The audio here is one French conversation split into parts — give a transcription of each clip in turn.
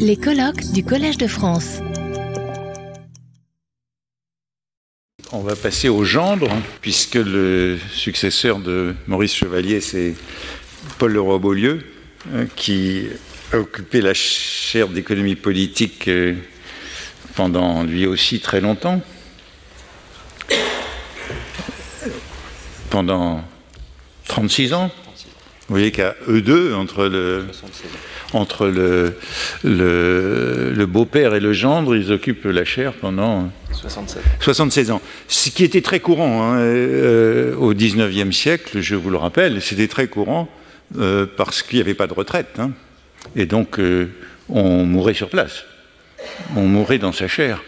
Les colloques du Collège de France. On va passer au gendre, puisque le successeur de Maurice Chevalier, c'est Paul Leroy-Beaulieu, hein, qui a occupé la chaire d'économie politique euh, pendant lui aussi très longtemps. Pendant 36 ans. Vous voyez qu'à eux deux, entre le, entre le, le, beau-père et le gendre, ils occupent la chaire pendant 76, ans. Ce qui était très courant hein, euh, au 19e siècle, je vous le rappelle, c'était très courant euh, parce qu'il n'y avait pas de retraite. Hein. et donc, euh, on mourait sur place. On mourait dans sa chair.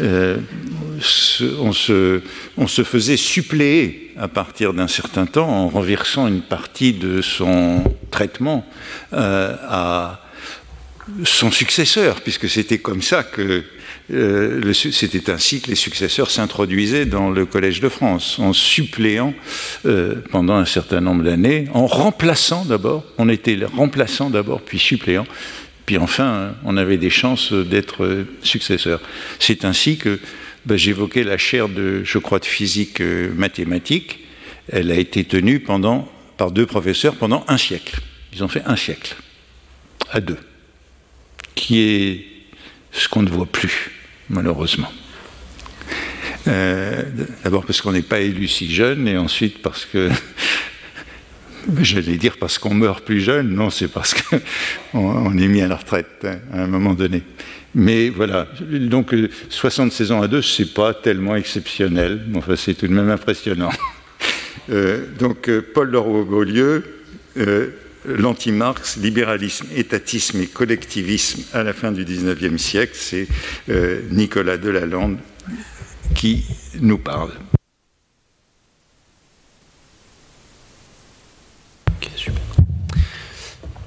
On, se, on se faisait suppléer à partir d'un certain temps en renversant une partie de son traitement euh, à son successeur, puisque c'était comme ça que euh, c'était ainsi que les successeurs s'introduisaient dans le Collège de France, en suppléant euh, pendant un certain nombre d'années, en remplaçant d'abord, on était remplaçant d'abord, puis suppléant, puis enfin on avait des chances d'être successeur. C'est ainsi que ben, j'évoquais la chaire de, je crois, de physique euh, mathématique. Elle a été tenue pendant, par deux professeurs pendant un siècle. Ils ont fait un siècle, à deux, qui est ce qu'on ne voit plus, malheureusement. Euh, d'abord parce qu'on n'est pas élu si jeune, et ensuite parce que J'allais dire parce qu'on meurt plus jeune, non, c'est parce qu'on est mis à la retraite hein, à un moment donné. Mais voilà, donc 76 ans à deux, c'est pas tellement exceptionnel, enfin c'est tout de même impressionnant. Euh, donc euh, Paul Leroy-Beaulieu, euh, l'anti-Marx, libéralisme, étatisme et collectivisme à la fin du XIXe siècle, c'est Nicolas Delalande qui nous parle.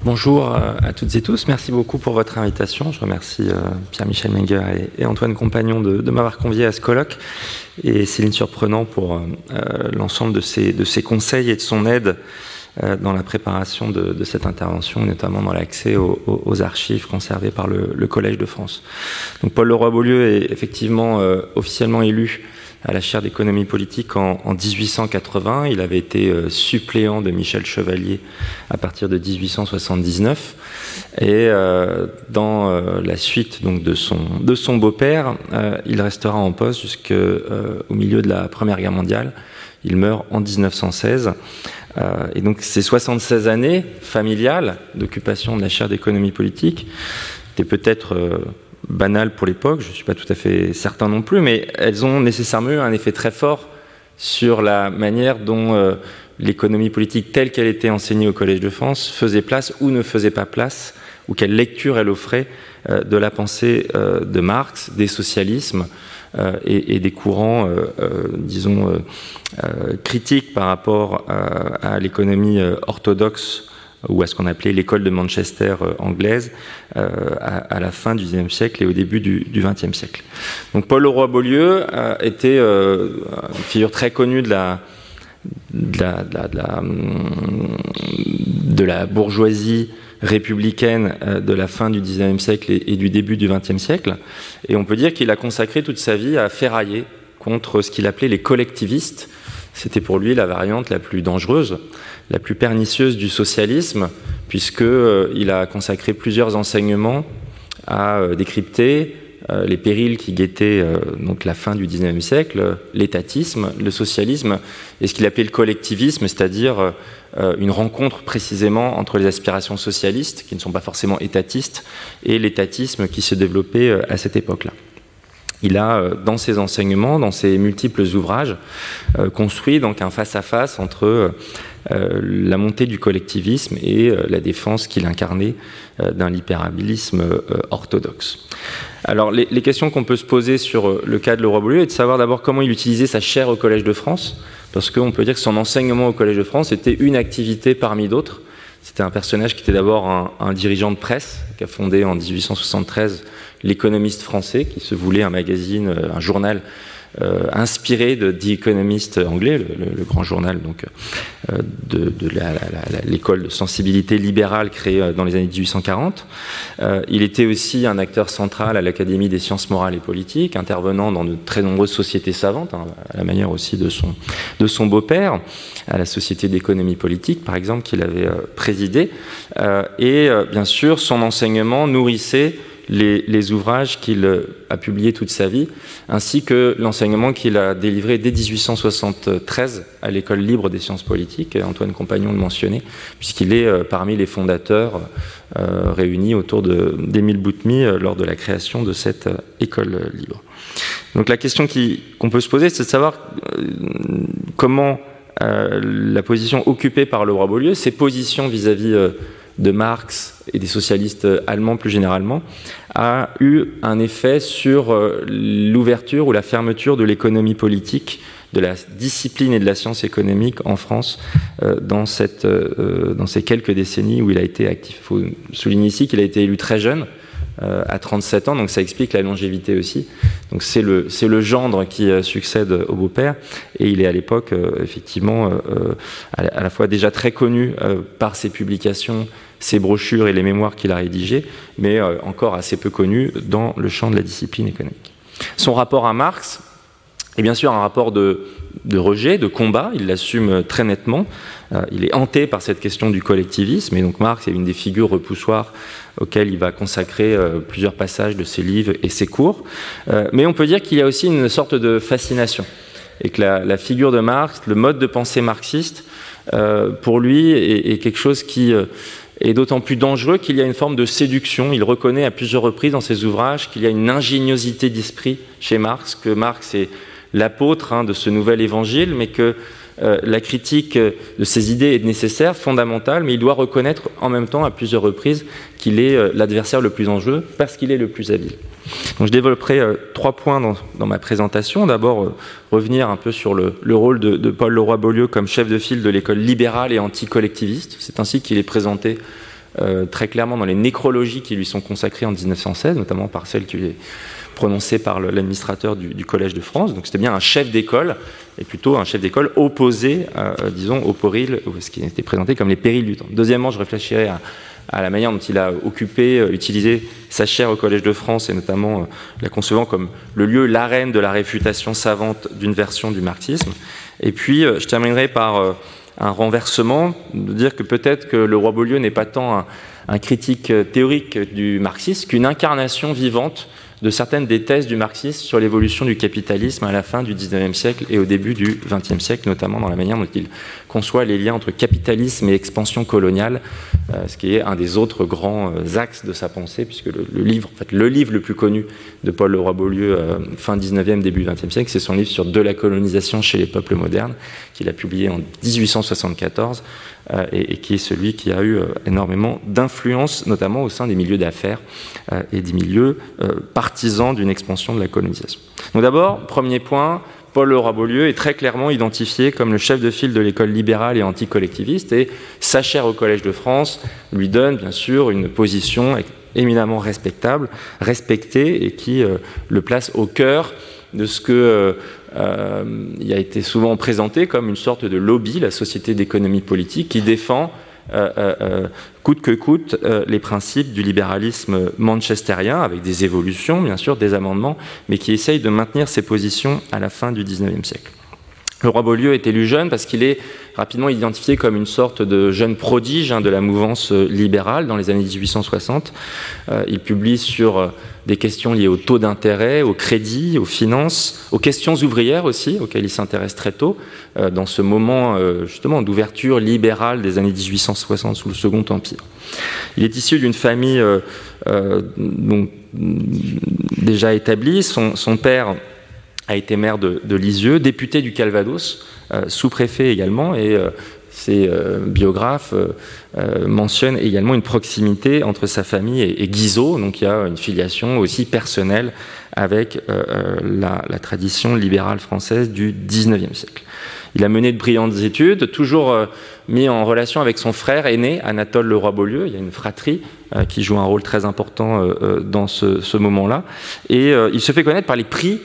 Bonjour euh, à toutes et tous, merci beaucoup pour votre invitation. Je remercie euh, Pierre-Michel Menger et, Antoine Compagnon de, m'avoir convié à ce colloque et Céline Surprenant pour euh, l'ensemble de ses, conseils et de son aide dans la préparation de, cette intervention, notamment dans l'accès aux, archives conservées par le, Collège de France. Donc Paul Leroy-Beaulieu est effectivement officiellement élu à la chaire d'économie politique en, 1880. Il avait été euh, suppléant de Michel Chevalier à partir de 1879. Et euh, dans euh, la suite donc, de son, de son beau-père, il restera en poste jusqu'au milieu de la Première Guerre mondiale. Il meurt en 1916. et donc ces 76 années familiales d'occupation de la chaire d'économie politique étaient peut-être banales pour l'époque, je ne suis pas tout à fait certain non plus, mais elles ont nécessairement un effet très fort sur la manière dont euh, l'économie politique telle qu'elle était enseignée au Collège de France faisait place ou ne faisait pas place, ou quelle lecture elle offrait euh, de la pensée euh, de Marx, des socialismes et, des courants, disons, critiques par rapport à l'économie orthodoxe ou à ce qu'on appelait l'école de Manchester euh, anglaise euh, à, la fin du XIXe siècle et au début du XXe siècle. Donc Paul Leroy-Beaulieu euh, était une figure très connue de la, de la, bourgeoisie républicaine de la fin du XIXe siècle et, du début du XXe siècle. Et on peut dire qu'il a consacré toute sa vie à ferrailler contre ce qu'il appelait les collectivistes. C'était pour lui la variante la plus dangereuse la plus pernicieuse du socialisme, puisqu'il euh, a consacré plusieurs enseignements à euh, décrypter euh, les périls qui guettaient donc la fin du XIXe siècle, l'étatisme, le socialisme et ce qu'il appelait le collectivisme, c'est-à-dire une rencontre précisément entre les aspirations socialistes, qui ne sont pas forcément étatistes, et l'étatisme qui se développait à cette époque-là. Il a, dans ses enseignements, dans ses multiples ouvrages, construit donc un face-à-face entre euh, la montée du collectivisme et euh, la défense qu'il incarnait euh, d'un libéralisme orthodoxe. Alors, les, questions qu'on peut se poser sur le cas de Leroy Beaulieu est de savoir d'abord comment il utilisait sa chaire au Collège de France, parce qu'on peut dire que son enseignement au Collège de France était une activité parmi d'autres. C'était un personnage qui était d'abord un, un, dirigeant de presse, qui a fondé en 1873 l'économiste français, qui se voulait un magazine, un journal inspiré de The Economist anglais, le, grand journal donc, de, l'école de sensibilité libérale créée dans les années 1840. il était aussi un acteur central à l'Académie des sciences morales et politiques, intervenant dans de très nombreuses sociétés savantes, hein, à la manière aussi de son, de son beau-père, à la Société d'économie politique, par exemple, qu'il avait présidé. et bien sûr, son enseignement nourrissait les, ouvrages qu'il a publiés toute sa vie, ainsi que l'enseignement qu'il a délivré dès 1873 à l'École libre des sciences politiques. Antoine Compagnon le mentionnait, puisqu'il est euh, parmi les fondateurs euh, réunis autour d'Émile Boutmy euh, lors de la création de cette école libre. Donc la question qu'on peut se poser, c'est de savoir comment la position occupée par le roi Beaulieu, ses positions vis-à-vis de Marx et des socialistes allemands plus généralement, a eu un effet sur euh, l'ouverture ou la fermeture de l'économie politique, de la discipline et de la science économique en France euh, dans, cette, euh, dans ces quelques décennies où il a été actif. Il faut souligner ici qu'il a été élu très jeune, à 37 ans, donc ça explique la longévité aussi. Donc c'est le, c'est le gendre qui succède au beau-père, et il est à l'époque effectivement à la fois déjà très connu par ses publications ses brochures et les mémoires qu'il a rédigées, mais euh, encore assez peu connu dans le champ de la discipline économique. Son rapport à Marx est bien sûr un rapport de, rejet, de combat, il l'assume très nettement. Euh, il est hanté par cette question du collectivisme, et donc Marx est une des figures repoussoires auxquelles il va consacrer euh, plusieurs passages de ses livres et ses cours. mais on peut dire qu'il y a aussi une sorte de fascination, et que la, figure de Marx, le mode de pensée marxiste, pour lui, est quelque chose qui est d'autant plus dangereux qu'il y a une forme de séduction. Il reconnaît à plusieurs reprises dans ses ouvrages qu'il y a une ingéniosité d'esprit chez Marx, que Marx est l'apôtre hein, de ce nouvel évangile, mais que euh, la critique de ses idées est nécessaire, fondamentale, mais il doit reconnaître en même temps à plusieurs reprises qu'il est euh, l'adversaire le plus dangereux parce qu'il est le plus habile. Donc je développerai euh, trois points dans, ma présentation. D'abord, revenir un peu sur le, rôle de, Paul Leroy-Beaulieu comme chef de file de l'école libérale et anticollectiviste. C'est ainsi qu'il est présenté très clairement dans les nécrologies qui lui sont consacrées en 1916, notamment par celle qui est prononcée par l'administrateur du, Collège de France. Donc c'était bien un chef d'école, et plutôt un chef d'école opposé, euh, disons, au péril, ce qui était présenté comme les périls du temps. Deuxièmement, je réfléchirai à, la manière dont il a occupé, euh, utilisé sa chaire au Collège de France, et notamment euh, la concevant comme le lieu, l'arène de la réfutation savante d'une version du marxisme. Et puis, je terminerai par un renversement, de dire que peut-être que le roi Beaulieu n'est pas tant un critique théorique du marxisme qu'une incarnation vivante de certaines des thèses du marxisme sur l'évolution du capitalisme à la fin du 19e siècle et au début du 20e siècle, notamment dans la manière dont il conçoit les liens entre capitalisme et expansion coloniale, euh, ce qui est un des autres grands euh, axes de sa pensée, puisque le, livre, le livre le plus connu de Paul Leroy-Beaulieu, euh, fin 19e, début 20e siècle, c'est son livre sur de la colonisation chez les peuples modernes, qu'il a publié en 1874, et, qui est celui qui a eu énormément d'influence, notamment au sein des milieux d'affaires et des milieux partisans d'une expansion de la colonisation. Donc d'abord, premier point, Paul Leroy-Beaulieu est très clairement identifié comme le chef de file de l'école libérale et anticollectiviste et sa chaire au Collège de France lui donne bien sûr une position éminemment respectable, respectée et qui euh, le place au cœur de ce que euh, euh, il a été souvent présenté comme une sorte de lobby, la Société d'économie politique, qui défend euh, euh, euh, coûte que coûte les principes du libéralisme manchestérien, avec des évolutions, bien sûr, des amendements, mais qui essaye de maintenir ses positions à la fin du XIXe siècle. Le roi Beaulieu est élu jeune parce qu'il est rapidement identifié comme une sorte de jeune prodige hein, de la mouvance libérale dans les années 1860. il publie sur des questions liées au taux d'intérêt, au crédit, aux finances, aux questions ouvrières aussi, auxquelles il s'intéresse très tôt, euh, dans ce moment euh, justement d'ouverture libérale des années 1860 sous le Second Empire. Il est issu d'une famille euh, déjà établie. Son, père a été maire de, Lisieux, député du Calvados, sous-préfet également, et ses biographes euh, mentionne également une proximité entre sa famille et, Guizot, donc il y a une filiation aussi personnelle avec euh, euh, la, tradition libérale française du XIXe siècle. Il a mené de brillantes études, toujours mis en relation avec son frère aîné, Anatole Leroy-Beaulieu. Il y a une fratrie qui joue un rôle très important dans ce moment-là. Et il se fait connaître par les prix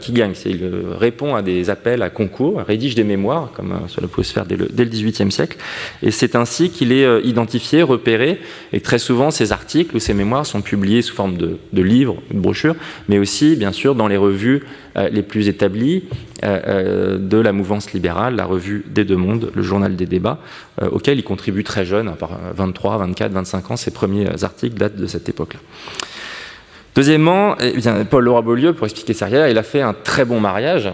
qui gagne. Il répond à des appels à concours, rédige des mémoires, comme cela pouvait se faire dès le, XVIIIe siècle. Et c'est ainsi qu'il est identifié, repéré, et très souvent ces articles ou ces mémoires sont publiés sous forme de, de livres, de brochures, mais aussi, bien sûr, dans les revues les plus établies de la mouvance libérale, la revue des Deux Mondes, le journal des débats, auquel il contribue très jeune, par 23, 24, 25 ans. Ses premiers articles datent de cette époque-là. Deuxièmement, eh Paul Laurent Beaulieu, pour expliquer sa carrière, il a fait un très bon mariage,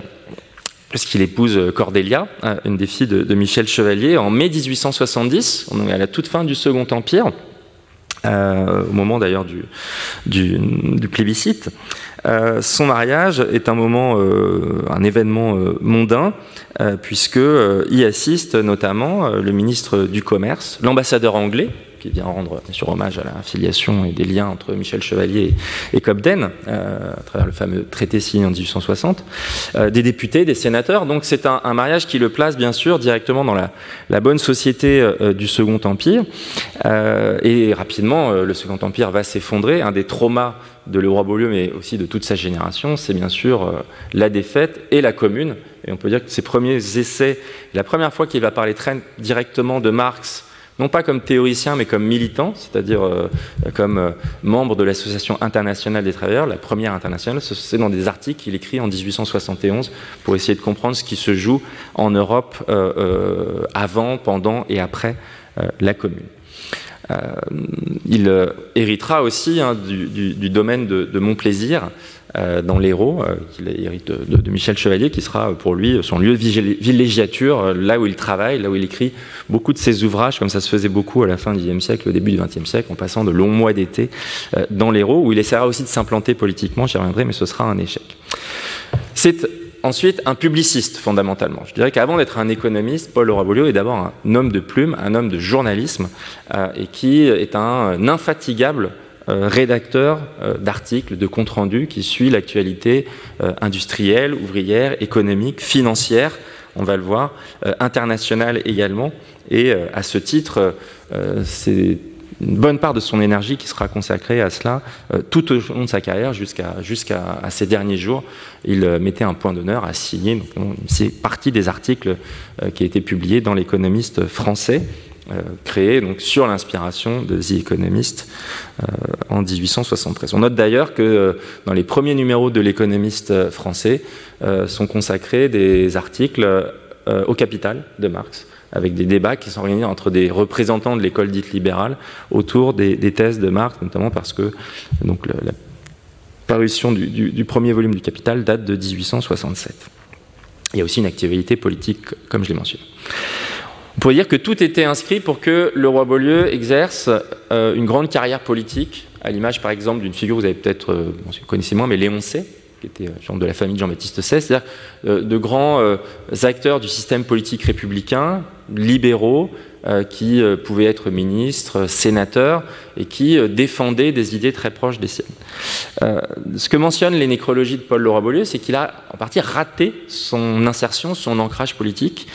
puisqu'il épouse Cordélia, une des filles de, Michel Chevalier, en mai 1870, on à la toute fin du Second Empire, euh, au moment d'ailleurs du, du, plébiscite. Euh, son mariage est un moment, euh, un événement mondain, puisque y assiste notamment le ministre du Commerce, l'ambassadeur anglais, qui vient rendre sur hommage à la filiation et des liens entre Michel Chevalier et, Cobden, euh, à travers le fameux traité signé en 1860, euh, des députés, des sénateurs. Donc c'est un, mariage qui le place bien sûr directement dans la, bonne société euh, du Second Empire. et rapidement, le Second Empire va s'effondrer. Un des traumas de le roi Beaulieu, mais aussi de toute sa génération, c'est bien sûr la défaite et la commune. Et on peut dire que ses premiers essais, la première fois qu'il va parler très directement de Marx non pas comme théoricien, mais comme militant, c'est-à-dire euh, comme euh, membre de l'Association internationale des travailleurs, la première internationale. C'est dans des articles qu'il écrit en 1871 pour essayer de comprendre ce qui se joue en Europe euh, avant, pendant et après la Commune. Il héritera aussi hein, du, domaine de, de Montplaisir, euh, dans l'Hérault, euh, qu'il hérite de, Michel Chevalier, qui sera pour lui son lieu de villégiature, euh, là où il travaille, là où il écrit beaucoup de ses ouvrages, comme ça se faisait beaucoup à la fin du XIe siècle, au début du XXe siècle, en passant de longs mois d'été dans l'Hérault, où il essaiera aussi de s'implanter politiquement, j'y reviendrai, mais ce sera un échec. C'est ensuite un publiciste fondamentalement. Je dirais qu'avant d'être un économiste, Paul Leroy-Beaulieu est d'abord un homme de plume, un homme de journalisme, et qui est un infatigable euh, rédacteur euh, d'articles, de comptes rendus qui suit l'actualité euh, industrielle, ouvrière, économique, financière, on va le voir, internationale également. Et à ce titre, c'est une bonne part de son énergie qui sera consacrée à cela tout au long de sa carrière jusqu'à ses derniers jours. Il mettait un point d'honneur à signer. C'est partie des articles qui a été publiés dans l'économiste français. Euh, créé donc, sur l'inspiration de The Economist euh, en 1873. On note d'ailleurs que euh, dans les premiers numéros de l'économiste français sont consacrés des articles au capital de Marx, avec des débats qui sont réunis entre des représentants de l'école dite libérale autour des, thèses de Marx, notamment parce que donc, la parution du, premier volume du Capital date de 1867. Il y a aussi une activité politique, comme je l'ai mentionné. On pourrait dire que tout était inscrit pour que le roi Beaulieu exerce euh, une grande carrière politique, à l'image par exemple d'une figure, vous avez peut-être, euh, vous connaissez moins, mais Léon C, qui était euh, de la famille de Jean-Baptiste XVI, c'est-à-dire de grands acteurs du système politique républicain, libéraux, euh, qui euh, pouvaient être ministres, sénateurs, et qui euh, défendaient des idées très proches des siennes. ce que mentionnent les nécrologies de Paul Laurent Beaulieu, c'est qu'il a en partie raté son insertion, son ancrage politique.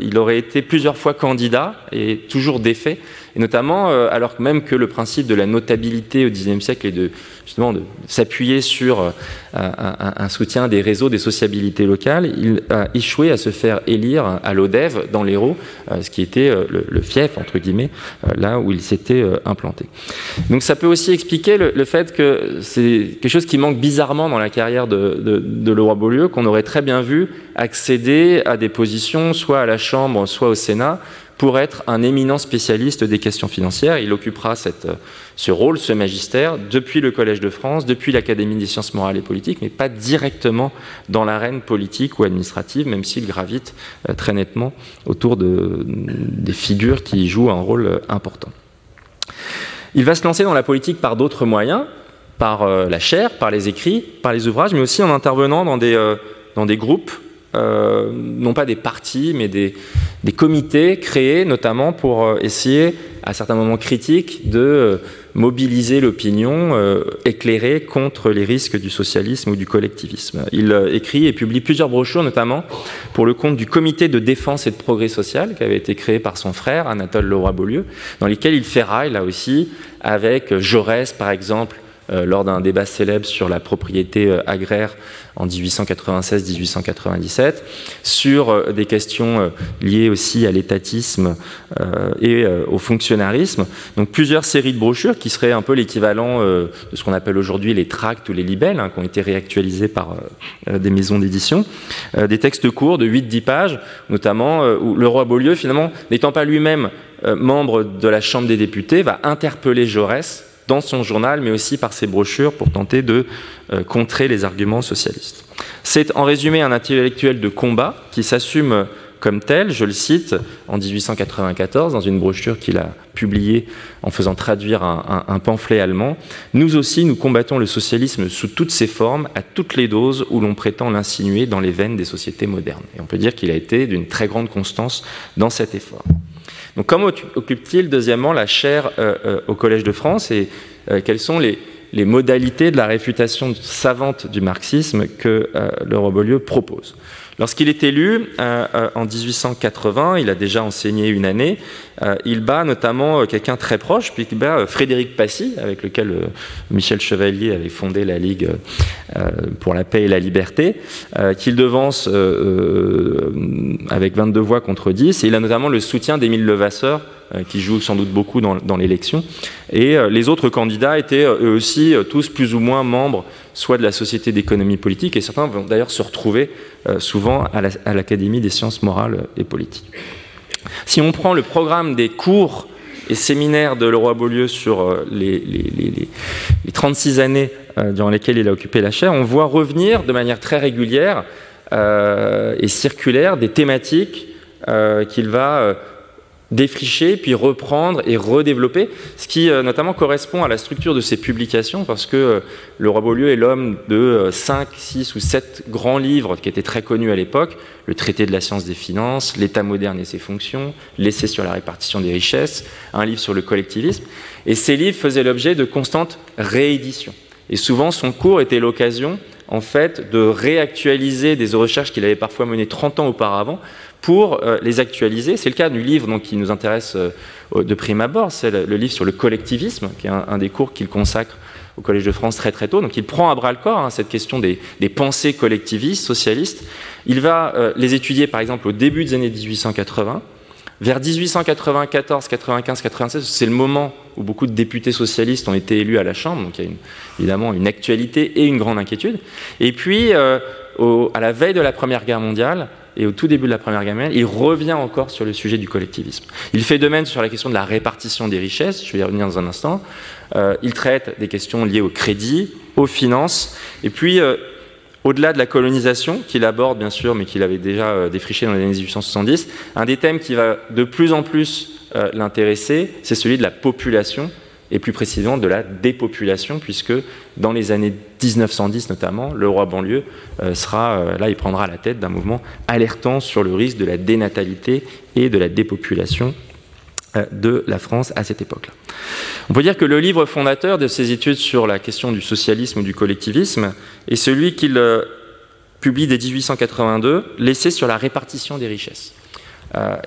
il aurait été plusieurs fois candidat et toujours défait, et notamment alors même que le principe de la notabilité au XIXe siècle est de justement de s'appuyer sur un, soutien des réseaux, des sociabilités locales, il a échoué à se faire élire à l'ODEV dans l'Hérault, ce qui était euh, le, fief, entre guillemets, euh, là où il s'était euh, implanté. Donc ça peut aussi expliquer le, fait que c'est quelque chose qui manque bizarrement dans la carrière de, de, de Leroy Beaulieu, qu'on aurait très bien vu accéder à des positions, soit à la Chambre, soit au Sénat, pour être un éminent spécialiste des questions financières. Il occupera cette, ce rôle, ce magistère, depuis le Collège de France, depuis l'Académie des sciences morales et politiques, mais pas directement dans l'arène politique ou administrative, même s'il gravite euh, très nettement autour de, des figures qui jouent un rôle euh, important. Il va se lancer dans la politique par d'autres moyens, par euh, la chair, par les écrits, par les ouvrages, mais aussi en intervenant dans des groupes euh, non pas des partis, mais des, comités créés notamment pour euh, essayer, à certains moments critiques, de euh, mobiliser l'opinion éclairée contre les risques du socialisme ou du collectivisme. Il écrit et publie plusieurs brochures, notamment pour le compte du comité de défense et de progrès social qui avait été créé par son frère, Anatole Leroy-Beaulieu, dans lesquels il ferraille, là aussi, avec Jaurès, par exemple, lors d'un débat célèbre sur la propriété agraire en 1896-1897, sur des questions liées aussi à l'étatisme et au fonctionnarisme. Donc plusieurs séries de brochures qui seraient un peu l'équivalent de ce qu'on appelle aujourd'hui les tracts ou les libelles, hein, qui ont été réactualisés par des maisons d'édition. des textes courts de 8-10 pages, notamment où le roi Beaulieu, finalement, n'étant pas lui-même euh, membre de la Chambre des députés, va interpeller Jaurès dans son journal, mais aussi par ses brochures pour tenter de euh, contrer les arguments socialistes. C'est en résumé un intellectuel de combat qui s'assume comme tel, je le cite, en 1894, dans une brochure qu'il a publiée en faisant traduire un, pamphlet allemand. Nous aussi, nous combattons le socialisme sous toutes ses formes, à toutes les doses où l'on prétend l'insinuer dans les veines des sociétés modernes. Et on peut dire qu'il a été d'une très grande constance dans cet effort. Donc, comment occupe-t-il, deuxièmement, la chaire euh, euh, au Collège de France et euh, quelles sont les, modalités de la réfutation savante du marxisme que le Robolieu propose? Lorsqu'il est élu euh, euh, en 1880, il a déjà enseigné une année, euh, il bat notamment quelqu'un très proche, puis il bat Frédéric Passy, avec lequel Michel Chevalier avait fondé la Ligue pour la paix et la liberté, qu'il devance avec 22 voix contre 10, et il a notamment le soutien d'Émile Levasseur, qui joue sans doute beaucoup dans, l'élection. Et les autres candidats étaient eux aussi tous plus ou moins membres soit de la Société d'économie politique, et certains vont d'ailleurs se retrouver euh, souvent à l'Académie des sciences morales et politiques. Si on prend le programme des cours et séminaires de Leroy Beaulieu sur euh, les, 36 années euh, durant lesquelles il a occupé la chaire, on voit revenir de manière très régulière et circulaire des thématiques qu'il va défricher, puis reprendre et redévelopper, ce qui euh, notamment correspond à la structure de ses publications, parce que euh, le roi Beaulieu est l'homme de 5, euh, 6 ou 7 grands livres qui étaient très connus à l'époque, le traité de la science des finances, l'État moderne et ses fonctions, l'essai sur la répartition des richesses, un livre sur le collectivisme, et ces livres faisaient l'objet de constantes rééditions. Et souvent, son cours était l'occasion, en fait, de réactualiser des recherches qu'il avait parfois menées 30 ans auparavant pour euh, les actualiser. C'est le cas du livre donc, qui nous intéresse euh, de prime abord, c'est le, livre sur le collectivisme, qui est un, des cours qu'il consacre au Collège de France très très tôt. Donc il prend à bras le corps hein, cette question des, pensées collectivistes, socialistes. Il va euh, les étudier par exemple au début des années 1880. Vers 1894, 95, 96, c'est le moment où beaucoup de députés socialistes ont été élus à la Chambre, donc il y a évidemment une actualité et une grande inquiétude. Et puis, à la veille de la Première Guerre mondiale, et au tout début de la Première mondiale, il revient encore sur le sujet du collectivisme. Il fait de même sur la question de la répartition des richesses, je vais y revenir dans un instant. Euh, il traite des questions liées au crédit, aux finances, et puis euh, au-delà de la colonisation, qu'il aborde bien sûr, mais qu'il avait déjà euh, défriché dans les années 1870, un des thèmes qui va de plus en plus l'intéresser, c'est celui de la population et plus précisément de la dépopulation, puisque dans les années 1910 notamment, le roi banlieue euh, sera, euh, là il prendra la tête d'un mouvement alertant sur le risque de la dénatalité et de la dépopulation euh, de la France à cette époque-là. On peut dire que le livre fondateur de ses études sur la question du socialisme ou du collectivisme est celui qu'il publie dès 1882, l'essai sur la répartition des richesses.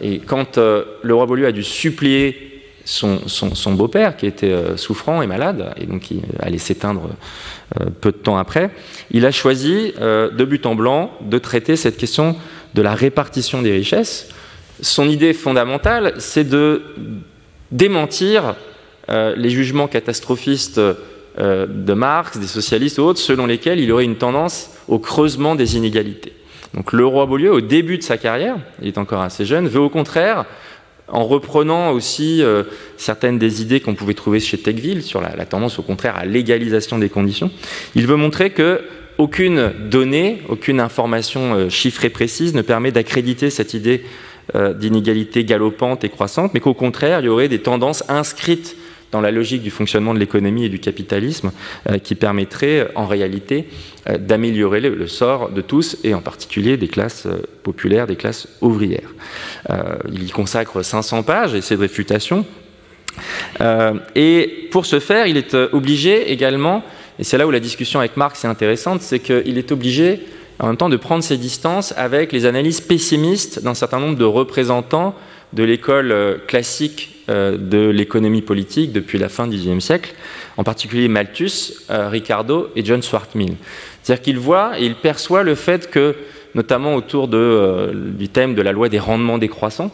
et quand le roi Beaulieu a dû suppléer son, beau-père, qui était euh, souffrant et malade, et donc qui allait s'éteindre euh, peu de temps après, il a choisi, euh, de but en blanc, de traiter cette question de la répartition des richesses. Son idée fondamentale, c'est de démentir les jugements catastrophistes de Marx, des socialistes ou autres, selon lesquels il aurait une tendance au creusement des inégalités. Donc le roi Beaulieu, au début de sa carrière, il est encore assez jeune, veut au contraire en reprenant aussi euh, certaines des idées qu'on pouvait trouver chez Tecqueville sur la, tendance au contraire à l'égalisation des conditions. Il veut montrer que aucune donnée, aucune information euh, chiffrée précise ne permet d'accréditer cette idée euh, d'inégalité galopante et croissante, mais qu'au contraire, il y aurait des tendances inscrites dans la logique du fonctionnement de l'économie et du capitalisme euh, qui permettrait en réalité euh, d'améliorer le, sort de tous et en particulier des classes euh, populaires, des classes ouvrières. il y consacre 500 pages, essai de réfutation. et pour ce faire, il est obligé également, et c'est là où la discussion avec Marx est intéressante, c'est qu'il est obligé en même temps de prendre ses distances avec les analyses pessimistes d'un certain nombre de représentants de l'école euh, classique euh, de l'économie politique depuis la fin du XIXe siècle, en particulier Malthus, Ricardo et John Stuart Mill. C'est-à-dire qu'il voit et il perçoit le fait que, notamment autour du thème de la loi des rendements décroissants,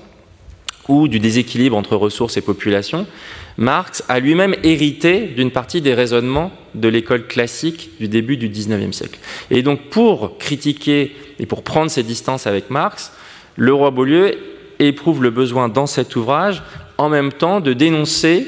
ou du déséquilibre entre ressources et population, Marx a lui-même hérité d'une partie des raisonnements de l'école classique du début du XIXe siècle. Et donc pour critiquer et pour prendre ses distances avec Marx, le roi Beaulieu éprouve le besoin dans cet ouvrage en même temps de dénoncer,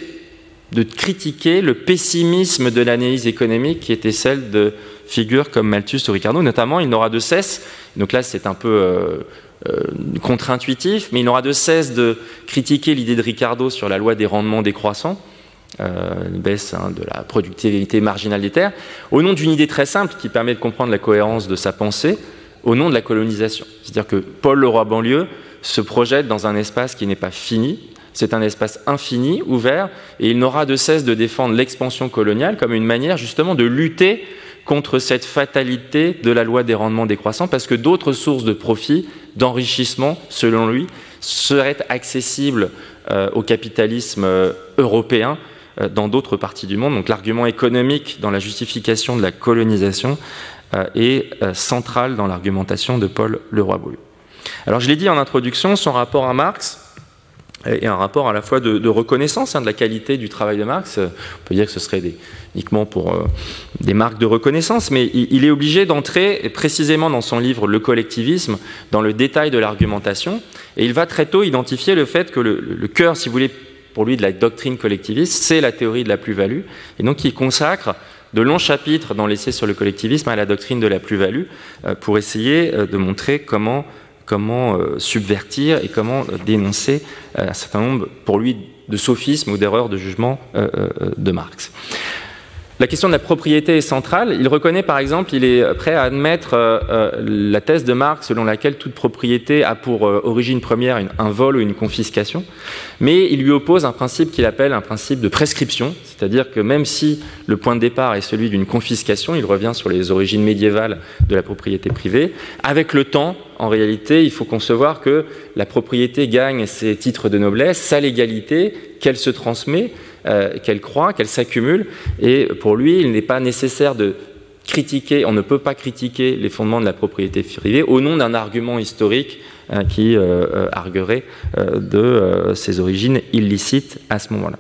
de critiquer le pessimisme de l'analyse économique qui était celle de figures comme Malthus ou Ricardo. Notamment, il n'aura de cesse, donc là c'est un peu... Euh, euh, contre-intuitif, mais il n'aura de cesse de critiquer l'idée de Ricardo sur la loi des rendements décroissants, euh, une baisse hein, de la productivité marginale des terres, au nom d'une idée très simple qui permet de comprendre la cohérence de sa pensée, au nom de la colonisation. C'est-à-dire que Paul Leroy-Banlieue se projette dans un espace qui n'est pas fini, c'est un espace infini, ouvert, et il n'aura de cesse de défendre l'expansion coloniale comme une manière justement de lutter contre cette fatalité de la loi des rendements décroissants, parce que d'autres sources de profit, d'enrichissement, selon lui, seraient accessibles euh, au capitalisme euh, européen euh, dans d'autres parties du monde. Donc l'argument économique dans la justification de la colonisation est central dans l'argumentation de Paul Leroy-Bouillon. Alors je l'ai dit en introduction, son rapport à Marx, et un rapport à la fois de, reconnaissance hein, de la qualité du travail de Marx. On peut dire que ce serait uniquement pour euh, des marques de reconnaissance, mais il, est obligé d'entrer précisément dans son livre Le collectivisme, dans le détail de l'argumentation, et il va très tôt identifier le fait que le, cœur, si vous voulez, pour lui, de la doctrine collectiviste, c'est la théorie de la plus-value, et donc il consacre de longs chapitres dans l'essai sur le collectivisme à la doctrine de la plus-value, euh, pour essayer euh, de montrer comment comment euh, subvertir et comment dénoncer un certain nombre, pour lui, de sophismes ou d'erreurs de jugement de Marx. La question de la propriété est centrale. Il reconnaît par exemple, il est prêt à admettre euh, euh, la thèse de Marx selon laquelle toute propriété a pour euh, origine première un vol ou une confiscation, mais il lui oppose un principe qu'il appelle un principe de prescription, c'est-à-dire que même si le point de départ est celui d'une confiscation, il revient sur les origines médiévales de la propriété privée, avec le temps, en réalité, il faut concevoir que la propriété gagne ses titres de noblesse, sa légalité, qu'elle se transmet, euh, qu'elle croît, qu'elle s'accumule. Et pour lui, il n'est pas nécessaire de critiquer, on ne peut pas critiquer les fondements de la propriété privée au nom d'un argument historique euh, qui euh, arguerait de ses origines illicites à ce moment-là.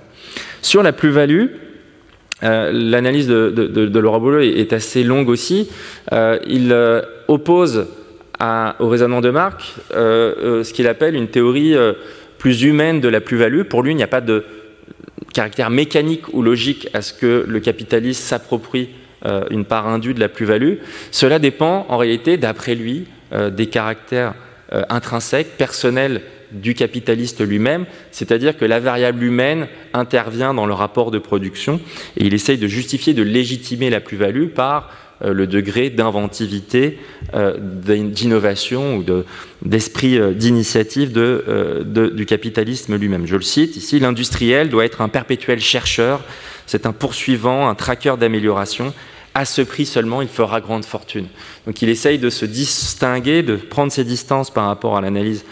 Sur la plus-value, l'analyse de, Laurent Boulot est, assez longue aussi. il oppose au raisonnement de Marx ce qu'il appelle une théorie plus humaine de la plus-value. Pour lui, il n'y a pas de caractère mécanique ou logique à ce que le capitaliste s'approprie euh, une part indue de la plus-value, cela dépend en réalité, d'après lui, euh, des caractères euh, intrinsèques, personnels du capitaliste lui-même, c'est-à-dire que la variable humaine intervient dans le rapport de production et il essaye de justifier, de légitimer la plus-value par le degré d'inventivité, euh, d'innovation ou d'esprit euh, d'initiative du capitalisme lui-même. Je le cite ici, l'industriel doit être un perpétuel chercheur, c'est un poursuivant, un traqueur d'amélioration. À ce prix seulement, il fera grande fortune. Donc il essaye de se distinguer, de prendre ses distances par rapport à l'analyse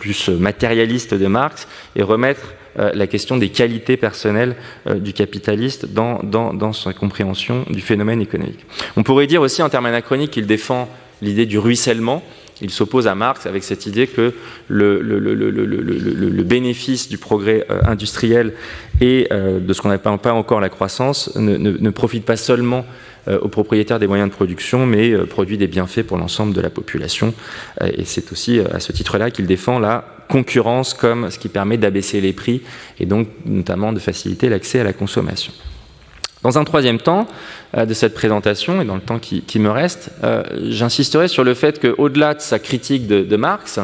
plus matérialiste de Marx et remettre euh, la question des qualités personnelles euh, du capitaliste dans, dans, sa compréhension du phénomène économique. On pourrait dire aussi en termes anachroniques qu'il défend l'idée du ruissellement. Il s'oppose à Marx avec cette idée que le, le, le, le bénéfice du progrès euh, industriel et de ce qu'on n'appelle pas encore la croissance ne, ne, ne profite pas seulement aux propriétaires des moyens de production, mais produit des bienfaits pour l'ensemble de la population. Et c'est aussi à ce titre-là qu'il défend la concurrence comme ce qui permet d'abaisser les prix et donc notamment de faciliter l'accès à la consommation. Dans un troisième temps euh, de cette présentation, et dans le temps qui, me reste, euh, j'insisterai sur le fait qu'au-delà de sa critique de, Marx,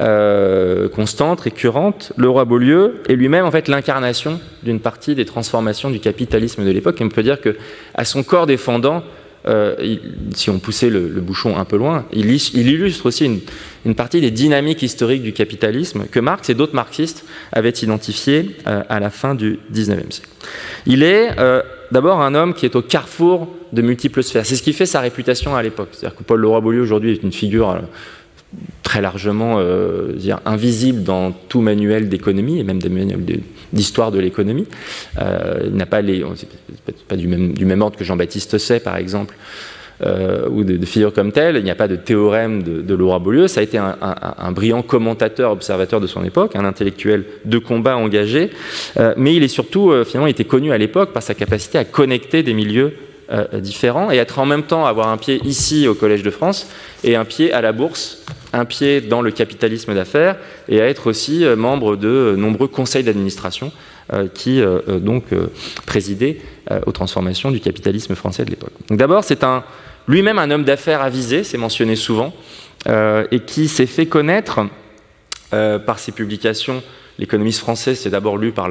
euh, constante, récurrente, le roi Beaulieu est lui-même en fait l'incarnation d'une partie des transformations du capitalisme de l'époque. Et on peut dire que, à son corps défendant, euh, si on poussait le, bouchon un peu loin, il, illustre aussi une, partie des dynamiques historiques du capitalisme que Marx et d'autres marxistes avaient identifiées euh, à la fin du XIXe siècle. Il est euh, d'abord un homme qui est au carrefour de multiples sphères. C'est ce qui fait sa réputation à l'époque. C'est-à-dire que Paul Leroy-Beaulieu aujourd'hui est une figure très largement invisible dans tout manuel d'économie et même des manuels d'histoire de l'économie. il n'a pas les, pas du même, du même ordre que Jean-Baptiste Say, par exemple, euh, ou de, figures comme telles. Il n'y a pas de théorème de, Laurent Beaulieu. Ça a été un, brillant commentateur, observateur de son époque, un intellectuel de combat engagé. Euh, mais il est surtout, euh, finalement, il était connu à l'époque par sa capacité à connecter des milieux différents et être en même temps avoir un pied ici au Collège de France et un pied à la bourse, un pied dans le capitalisme d'affaires et à être aussi membre de nombreux conseils d'administration qui donc présidaient aux transformations du capitalisme français de l'époque. D'abord, c'est lui-même un homme d'affaires avisé, c'est mentionné souvent, euh, et qui s'est fait connaître euh, par ses publications. L'économiste français, c'est d'abord lu par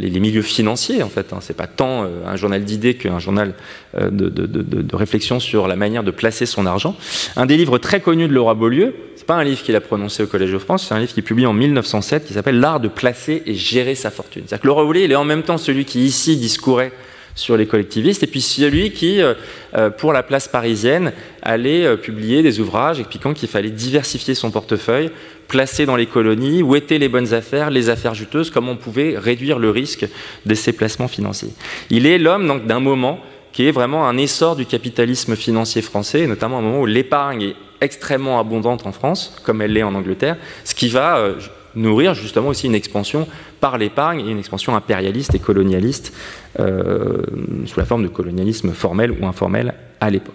les, milieux financiers, en fait. Hein. C'est pas tant euh, un journal d'idées qu'un journal de, réflexion sur la manière de placer son argent. Un des livres très connus de Laura Beaulieu, c'est pas un livre qu'il a prononcé au Collège de France, c'est un livre qui est publié en 1907 qui s'appelle L'art de placer et gérer sa fortune. C'est-à-dire que Laura Beaulieu, il est en même temps celui qui ici discourait sur les collectivistes, et puis celui qui, euh, euh, pour la place parisienne, allait euh, publier des ouvrages expliquant qu'il fallait diversifier son portefeuille, placer dans les colonies, où étaient les bonnes affaires, les affaires juteuses, comment on pouvait réduire le risque de ces placements financiers. Il est l'homme d'un moment qui est vraiment un essor du capitalisme financier français, notamment un moment où l'épargne est extrêmement abondante en France, comme elle l'est en Angleterre, ce qui va nourrir justement aussi une expansion par l'épargne et une expansion impérialiste et colonialiste sous la forme de colonialisme formel ou informel à l'époque.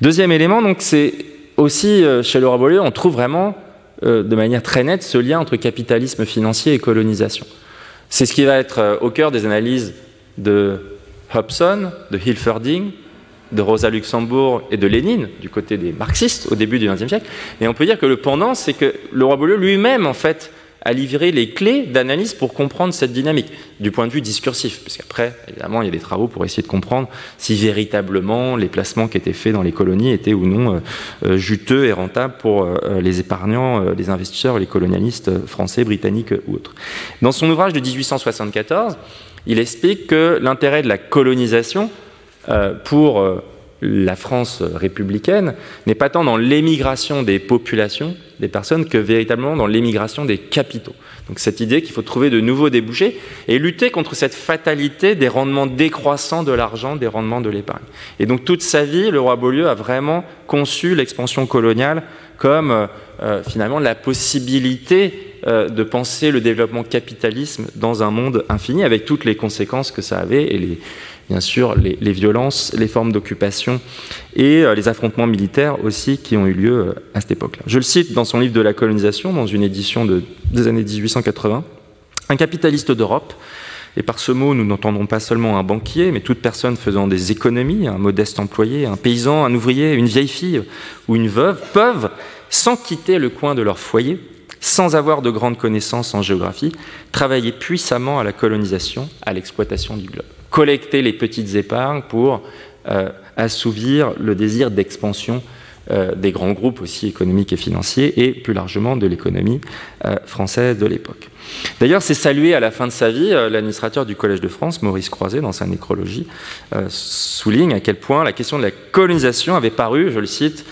Deuxième élément, donc c'est aussi euh, chez Laura Beaulieu, on trouve vraiment euh, de manière très nette ce lien entre capitalisme financier et colonisation. C'est ce qui va être au cœur des analyses de Hobson, de Hilferding, de Rosa Luxembourg et de Lénine, du côté des marxistes au début du XXe siècle. Mais on peut dire que le pendant, c'est que le roi Beaulieu lui-même, en fait, a livré les clés d'analyse pour comprendre cette dynamique, du point de vue discursif. Parce qu'après, évidemment, il y a des travaux pour essayer de comprendre si véritablement les placements qui étaient faits dans les colonies étaient ou non euh, euh, juteux et rentables pour euh, les épargnants, les investisseurs, les colonialistes français, britanniques ou autres. Dans son ouvrage de 1874, il explique que l'intérêt de la colonisation, pour la France républicaine n'est pas tant dans l'émigration des populations, des personnes, que véritablement dans l'émigration des capitaux. Donc cette idée qu'il faut trouver de nouveaux débouchés et lutter contre cette fatalité des rendements décroissants de l'argent, des rendements de l'épargne. Et donc toute sa vie, le roi Beaulieu a vraiment conçu l'expansion coloniale comme euh, finalement la possibilité de penser le développement capitalisme dans un monde infini, avec toutes les conséquences que ça avait et les, bien sûr les, violences, les formes d'occupation et euh, les affrontements militaires aussi qui ont eu lieu euh, à cette époque-là. Je le cite dans son livre de la colonisation, dans une édition des années 1880. Un capitaliste d'Europe, et par ce mot, nous n'entendons pas seulement un banquier, mais toute personne faisant des économies, un modeste employé, un paysan, un ouvrier, une vieille fille ou une veuve, peuvent, sans quitter le coin de leur foyer, sans avoir de grandes connaissances en géographie, travailler puissamment à la colonisation, à l'exploitation du globe collecter les petites épargnes pour euh, assouvir le désir d'expansion euh, des grands groupes aussi économiques et financiers et plus largement de l'économie euh, française de l'époque. D'ailleurs, c'est salué à la fin de sa vie, l'administrateur du Collège de France, Maurice Croiset, dans sa nécrologie, souligne à quel point la question de la colonisation avait paru, je le cite,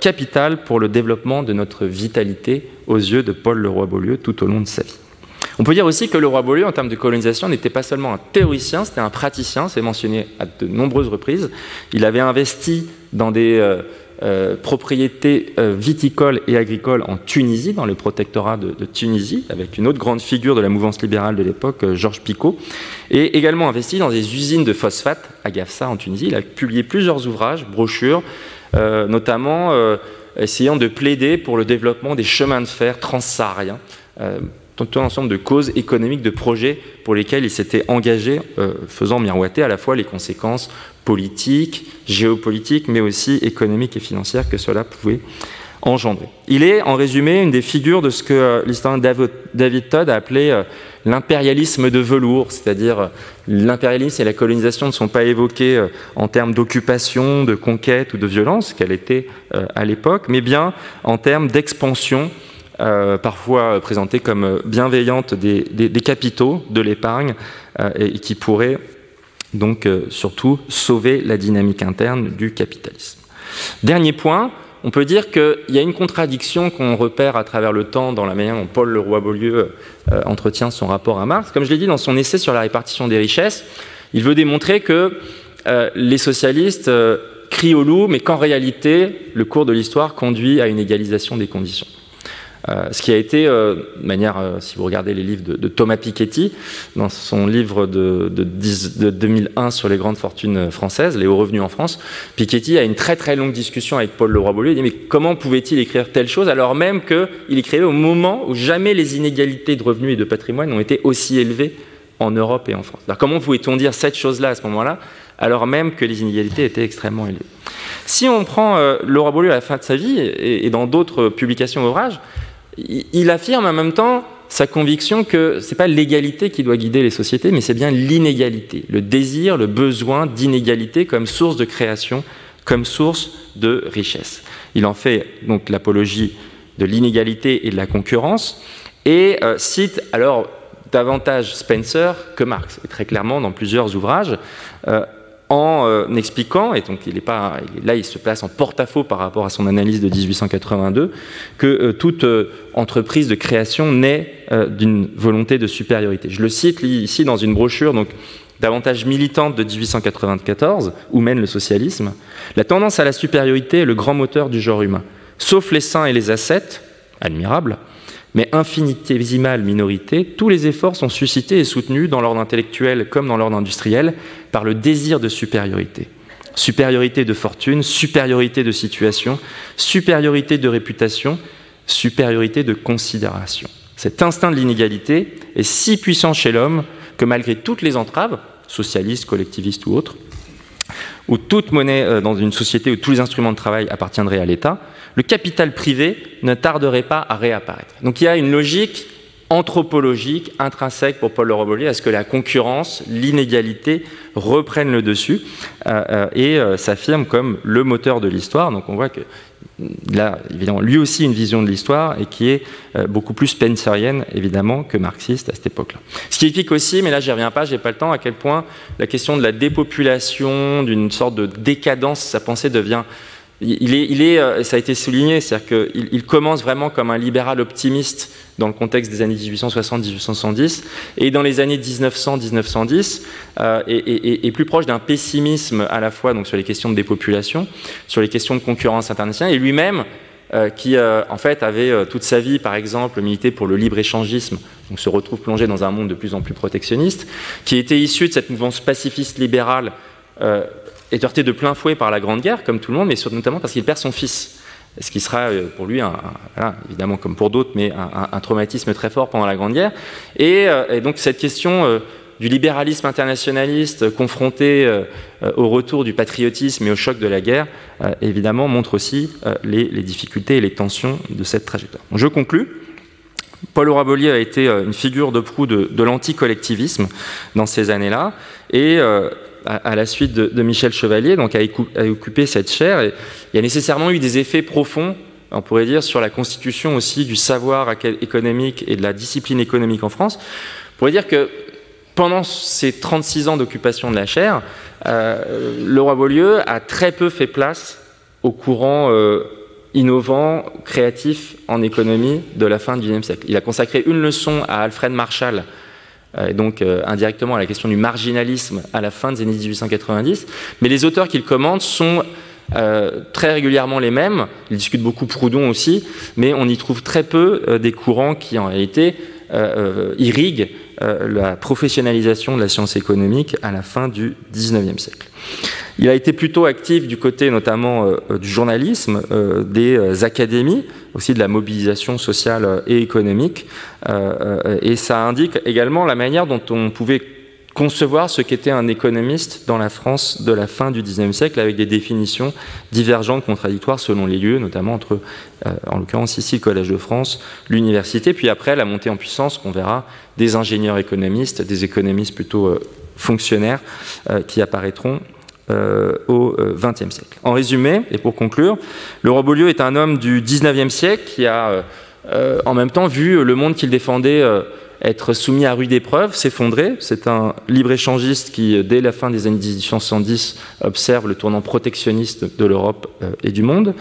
capitale pour le développement de notre vitalité aux yeux de Paul Leroy-Beaulieu tout au long de sa vie. On peut dire aussi que le roi Beaulieu, en termes de colonisation, n'était pas seulement un théoricien, c'était un praticien, c'est mentionné à de nombreuses reprises. Il avait investi dans des euh, euh, propriétés euh, viticoles et agricoles en Tunisie, dans le protectorat de, Tunisie, avec une autre grande figure de la mouvance libérale de l'époque, Georges Picot, et également investi dans des usines de phosphate à Gafsa en Tunisie. Il a publié plusieurs ouvrages, brochures, notamment essayant de plaider pour le développement des chemins de fer transsahariens tout un ensemble de causes économiques, de projets pour lesquels il s'était engagé, euh, faisant miroiter à la fois les conséquences politiques, géopolitiques, mais aussi économiques et financières que cela pouvait engendrer. Il est, en résumé, une des figures de ce que euh, l'historien David Todd a appelé euh, l'impérialisme de velours, c'est-à-dire l'impérialisme et la colonisation ne sont pas évoqués en termes d'occupation, de conquête ou de violence, qu'elle était à l'époque, mais bien en termes d'expansion euh, parfois présentée comme bienveillante des, capitaux, de l'épargne, euh, et qui pourrait donc euh, surtout sauver la dynamique interne du capitalisme. Dernier point, on peut dire qu'il y a une contradiction qu'on repère à travers le temps dans la manière dont Paul Leroy-Beaulieu euh, entretient son rapport à Marx. Comme je l'ai dit dans son essai sur la répartition des richesses, il veut démontrer que les socialistes crient au loup, mais qu'en réalité, le cours de l'histoire conduit à une égalisation des conditions. Euh, ce qui a été, de manière, si vous regardez les livres de, Thomas Piketty, dans son livre de, de, 2001 sur les grandes fortunes françaises, les hauts revenus en France, Piketty a une très très longue discussion avec Paul Leroy-Beaulieu. Il dit mais comment pouvait-il écrire telle chose alors même qu'il écrivait au moment où jamais les inégalités de revenus et de patrimoine n'ont été aussi élevées en Europe et en France? Alors comment pouvait-on dire cette chose-là à ce moment-là, alors même que les inégalités étaient extrêmement élevées? Si on prend euh, Laura Beaulieu à la fin de sa vie, et, dans d'autres publications d'ouvrages, il, affirme en même temps sa conviction que ce n'est pas l'égalité qui doit guider les sociétés, mais c'est bien l'inégalité, le désir, le besoin d'inégalité comme source de création, comme source de richesse. Il en fait donc l'apologie de l'inégalité et de la concurrence, et euh, cite alors davantage Spencer que Marx, et très clairement dans plusieurs ouvrages, euh, en euh, expliquant, et donc il est pas, là il se place en porte-à-faux par rapport à son analyse de 1882, que euh, toute entreprise de création naît d'une volonté de supériorité. Je le cite ici dans une brochure donc davantage militante de 1894, où mène le socialisme. La tendance à la supériorité est le grand moteur du genre humain. Sauf les saints et les ascètes, admirables, mais infinitésimale minorité, tous les efforts sont suscités et soutenus dans l'ordre intellectuel comme dans l'ordre industriel par le désir de supériorité. Supériorité de fortune, supériorité de situation, supériorité de réputation, supériorité de considération. Cet instinct de l'inégalité est si puissant chez l'homme que malgré toutes les entraves, socialistes, collectivistes ou autres, ou toute monnaie euh, dans une société où tous les instruments de travail appartiendraient à l'État, le capital privé ne tarderait pas à réapparaître. Donc il y a une logique anthropologique intrinsèque pour Paul Leroy à ce que la concurrence, l'inégalité reprennent le dessus euh, euh, et euh, s'affirme comme le moteur de l'histoire. Donc on voit que là, évidemment, lui aussi une vision de l'histoire et qui est beaucoup plus spencerienne, évidemment, que marxiste à cette époque-là. Ce qui explique aussi, mais là j'y reviens pas, j'ai pas le temps, à quel point la question de la dépopulation, d'une sorte de décadence, sa pensée devient il est, euh, ça a été souligné, c'est-à-dire qu'il il commence vraiment comme un libéral optimiste dans le contexte des années 1860-1870, et dans les années 1900-1910 euh, est, plus proche d'un pessimisme à la fois donc, sur les questions de dépopulation, sur les questions de concurrence internationale, et lui-même, euh, qui en fait avait toute sa vie, par exemple, milité pour le libre-échangisme, donc se retrouve plongé dans un monde de plus en plus protectionniste, qui était issu de cette mouvance pacifiste libérale est heurté de plein fouet par la Grande Guerre, comme tout le monde, mais notamment parce qu'il perd son fils. Ce qui sera euh, pour lui, évidemment comme pour d'autres, mais un, traumatisme très fort pendant la Grande Guerre. Et, euh, donc cette question euh, du libéralisme internationaliste confronté au retour du patriotisme et au choc de la guerre, évidemment, montre aussi les, difficultés et les tensions de cette trajectoire. Je conclus. Paul Auraboli a été une figure de proue de, de l'anticollectivisme dans ces années-là, et à, la suite de, Michel Chevalier, donc a, occupé cette chaire. Il y a nécessairement eu des effets profonds, on pourrait dire, sur la constitution aussi du savoir économique et de la discipline économique en France. On pourrait dire que pendant ces 36 ans d'occupation de la chaire, euh, le roi Beaulieu a très peu fait place au courant euh, innovant, créatif en économie de la fin du XIXe siècle. Il a consacré une leçon à Alfred Marshall, et donc euh, indirectement à la question du marginalisme à la fin des années 1890. Mais les auteurs qu'il commente sont euh, très régulièrement les mêmes. Il discute beaucoup Proudhon aussi, mais on y trouve très peu des courants qui en réalité irriguent la professionnalisation de la science économique à la fin du XIXe siècle. Il a été plutôt actif du côté notamment euh, du journalisme, euh, des euh, académies, aussi de la mobilisation sociale et économique. et ça indique également la manière dont on pouvait concevoir ce qu'était un économiste dans la France de la fin du XIXe siècle, avec des définitions divergentes, contradictoires selon les lieux, notamment entre, en l'occurrence ici, le Collège de France, l'université, puis après la montée en puissance qu'on verra des ingénieurs économistes, des économistes plutôt fonctionnaires qui apparaîtront euh, au XXe euh, siècle. En résumé, et pour conclure, le roi Beaulieu est un homme du XIXe siècle qui a euh, en même temps vu le monde qu'il défendait être soumis à rude épreuve, s'effondrer. C'est un libre-échangiste qui, dès la fin des années 1870, observe le tournant protectionniste de l'Europe et du monde.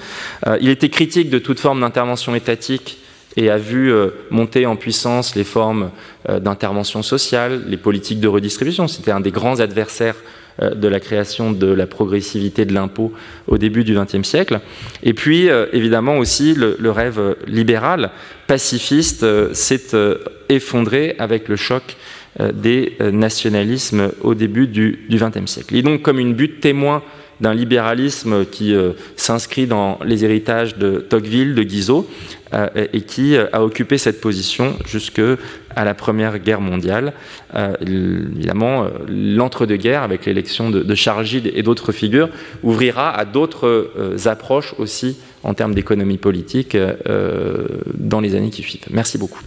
il était critique de toute forme d'intervention étatique et a vu monter en puissance les formes d'intervention sociale, les politiques de redistribution. C'était un des grands adversaires de la création de la progressivité de l'impôt au début du XXe siècle. Et puis, euh, évidemment, aussi, le, rêve libéral, pacifiste, euh, s'est effondré avec le choc des nationalismes au début du XXe siècle. Est donc comme une butte témoin d'un libéralisme qui s'inscrit dans les héritages de Tocqueville, de Guizot, euh, et qui euh, a occupé cette position jusque à la Première Guerre mondiale. Euh, évidemment, l'entre-deux-guerres, avec l'élection de, Charles Gide et d'autres figures, ouvrira à d'autres approches aussi en termes d'économie politique dans les années qui suivent. Merci beaucoup.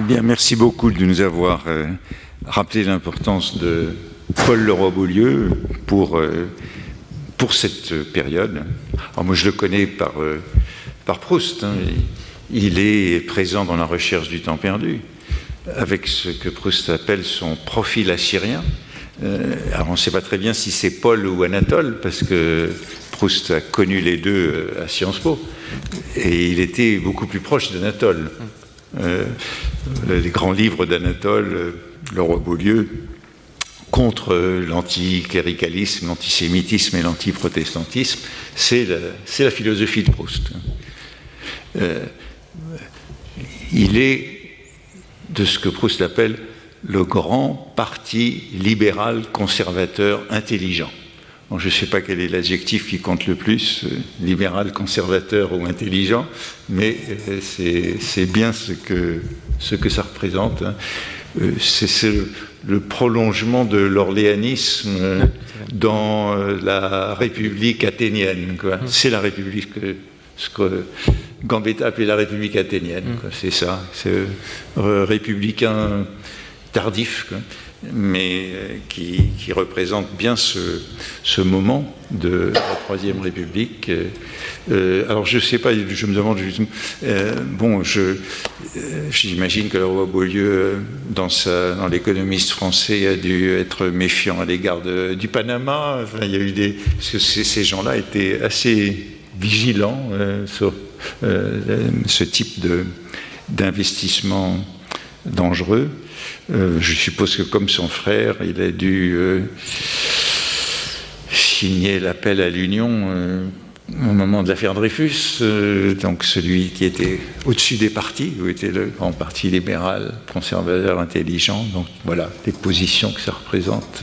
Bien, merci beaucoup de nous avoir rappelé l'importance de Paul Leroy-Beaulieu pour, euh, pour cette période. Alors moi, je le connais par, euh, par Proust. Hein. Il est présent dans la recherche du temps perdu, avec ce que Proust appelle son profil assyrien. Euh, alors on ne sait pas très bien si c'est Paul ou Anatole, parce que Proust a connu les deux à Sciences Po, et il était beaucoup plus proche d'Anatole. les grands livres d'Anatole, Le Roi Beaulieu, contre l'anticléricalisme, l'antisémitisme et l'antiprotestantisme, c'est la, philosophie de Proust. Euh, il est de ce que Proust appelle le grand parti libéral conservateur intelligent. je ne sais pas quel est l'adjectif qui compte le plus, euh, libéral, conservateur ou intelligent, mais euh, c'est bien ce que, ça représente. Hein. Le prolongement de l'orléanisme dans euh, la République athénienne. Mm. C'est la République, ce que Gambetta appelait la République athénienne. Mm. C'est ça, c'est euh, républicain tardif mais euh, qui, représente bien ce, moment de la Troisième République. Euh, alors je ne sais pas, je me demande, euh, bon, j'imagine que le roi Beaulieu, dans, dans l'économiste français, a dû être méfiant à l'égard du Panama. il y a eu des, parce que ces, gens-là étaient assez vigilants sur ce type d'investissement dangereux. Euh, je suppose que comme son frère, il a dû euh, signer l'appel à l'union euh, au moment de l'affaire Dreyfus, donc celui qui était au-dessus des partis, où était le grand parti libéral, conservateur, intelligent. Donc voilà les positions que ça représente,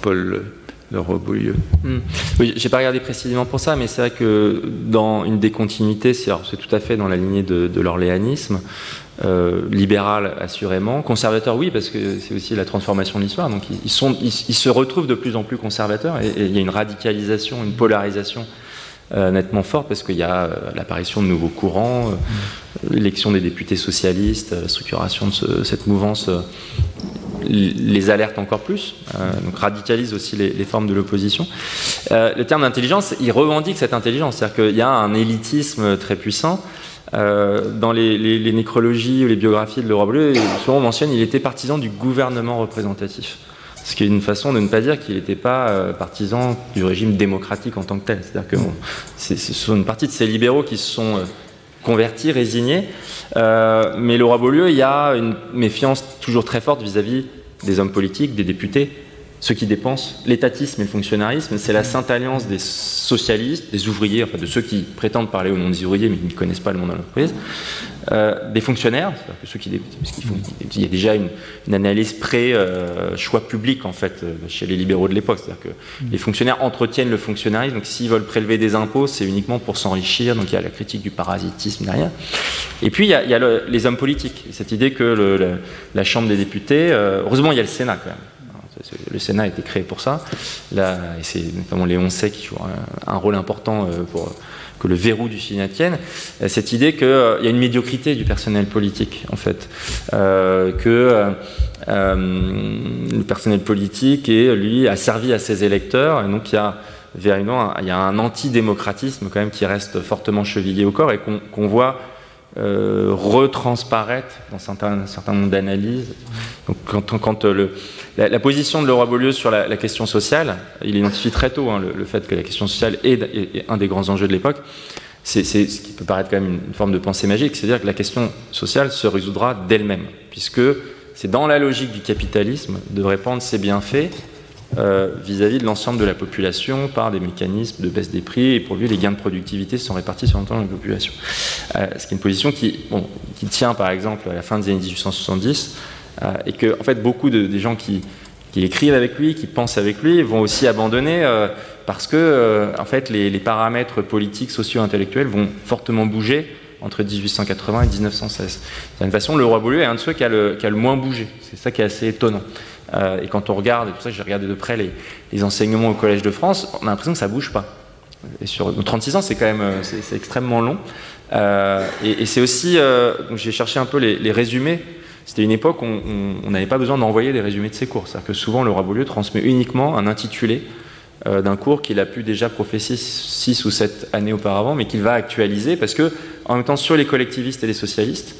Paul Leroy Beaulieu. Oui, j'ai pas regardé précisément pour ça, mais c'est vrai que dans une décontinuité, c'est tout à fait dans la lignée de, l'orléanisme. Euh, libéral assurément, conservateur oui parce que c'est aussi la transformation de l'histoire, donc ils, se retrouvent de plus en plus conservateurs et, il y a une radicalisation, une polarisation euh, nettement forte parce qu'il y a euh, l'apparition de nouveaux courants, l'élection des députés socialistes, la structuration de cette mouvance les alerte encore plus, donc radicalise aussi les, formes de l'opposition. le terme d'intelligence, il revendique cette intelligence, c'est-à-dire qu'il y a un élitisme très puissant euh, dans les, nécrologies ou les biographies de Laurent Bleu, souvent on mentionne qu'il était partisan du gouvernement représentatif. Ce qui est une façon de ne pas dire qu'il n'était pas euh, partisan du régime démocratique en tant que tel. C'est-à-dire que ce sont une partie de ces libéraux qui se sont euh, convertis, résignés. mais Laurent Beaulieu, il y a une méfiance toujours très forte vis-à-vis des hommes politiques, des députés, ceux qui dépensent l'étatisme et le fonctionnarisme, c'est la sainte alliance des socialistes, des ouvriers, enfin de ceux qui prétendent parler au nom des ouvriers mais qui ne connaissent pas le monde de l'entreprise, euh, des fonctionnaires, que ceux qui font, il y a déjà une, analyse pré-choix euh, public en fait euh, chez les libéraux de l'époque, c'est-à-dire que les fonctionnaires entretiennent le fonctionnarisme, donc s'ils veulent prélever des impôts, c'est uniquement pour s'enrichir, donc il y a la critique du parasitisme derrière. Et puis il y a, les hommes politiques, cette idée que la Chambre des députés, heureusement il y a le Sénat quand même le Sénat a été créé pour ça. Là, c'est notamment Léon Sey qui joue un, rôle important euh, pour que le verrou du Sénat tienne. Euh, cette idée qu'il euh, y a une médiocrité du personnel politique, en fait. que le personnel politique, est, lui, a servi à ses électeurs. Et donc, il y a a un antidémocratisme quand même qui reste fortement chevillé au corps et qu'on voit euh, retransparaître dans certains, certain nombre d'analyses. quand, quand le, la, position de Laura Beaulieu sur la, question sociale, il identifie très tôt hein, le, fait que la question sociale est, un des grands enjeux de l'époque c'est ce qui peut paraître quand même une, forme de pensée magique, c'est-à-dire que la question sociale se résoudra d'elle-même, puisque c'est dans la logique du capitalisme de répandre ses bienfaits euh, vis-à-vis de l'ensemble de la population par des mécanismes de baisse des prix, et pour lui, les gains de productivité sont répartis sur l'ensemble de la population. Euh, ce qui est une position qui, tient, par exemple, à la fin des années 1870, euh, et que, en fait, beaucoup de, des gens qui, écrivent avec lui, qui pensent avec lui, vont aussi abandonner parce que en fait, les, paramètres politiques, socio-intellectuels vont fortement bouger entre 1880 et 1916. De toute façon, le roi Beaulieu est un de ceux qui a le, moins bougé. C'est ça qui est assez étonnant. Euh, et quand on regarde, et pour ça j'ai regardé de près les, enseignements au Collège de France, on a l'impression que ça bouge pas. Et sur 36 ans, c'est quand même euh, c'est, extrêmement long. et, c'est aussi, j'ai cherché un peu les, résumés. C'était une époque où on n'avait pas besoin d'envoyer des résumés de ses cours. C'est-à-dire que souvent, le roi Beaulieu transmet uniquement un intitulé euh, d'un cours qu'il a pu déjà professer 6 ou 7 années auparavant, mais qu'il va actualiser parce que, en même temps, sur les collectivistes et les socialistes,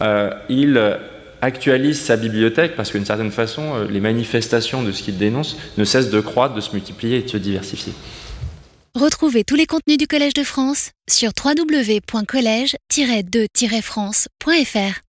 euh, il actualise sa bibliothèque parce qu'une certaine façon, euh, les manifestations de ce qu'il dénonce ne cessent de croître, de se multiplier et de se diversifier. Retrouvez tous les contenus du Collège de France sur www.colège-2-france.fr.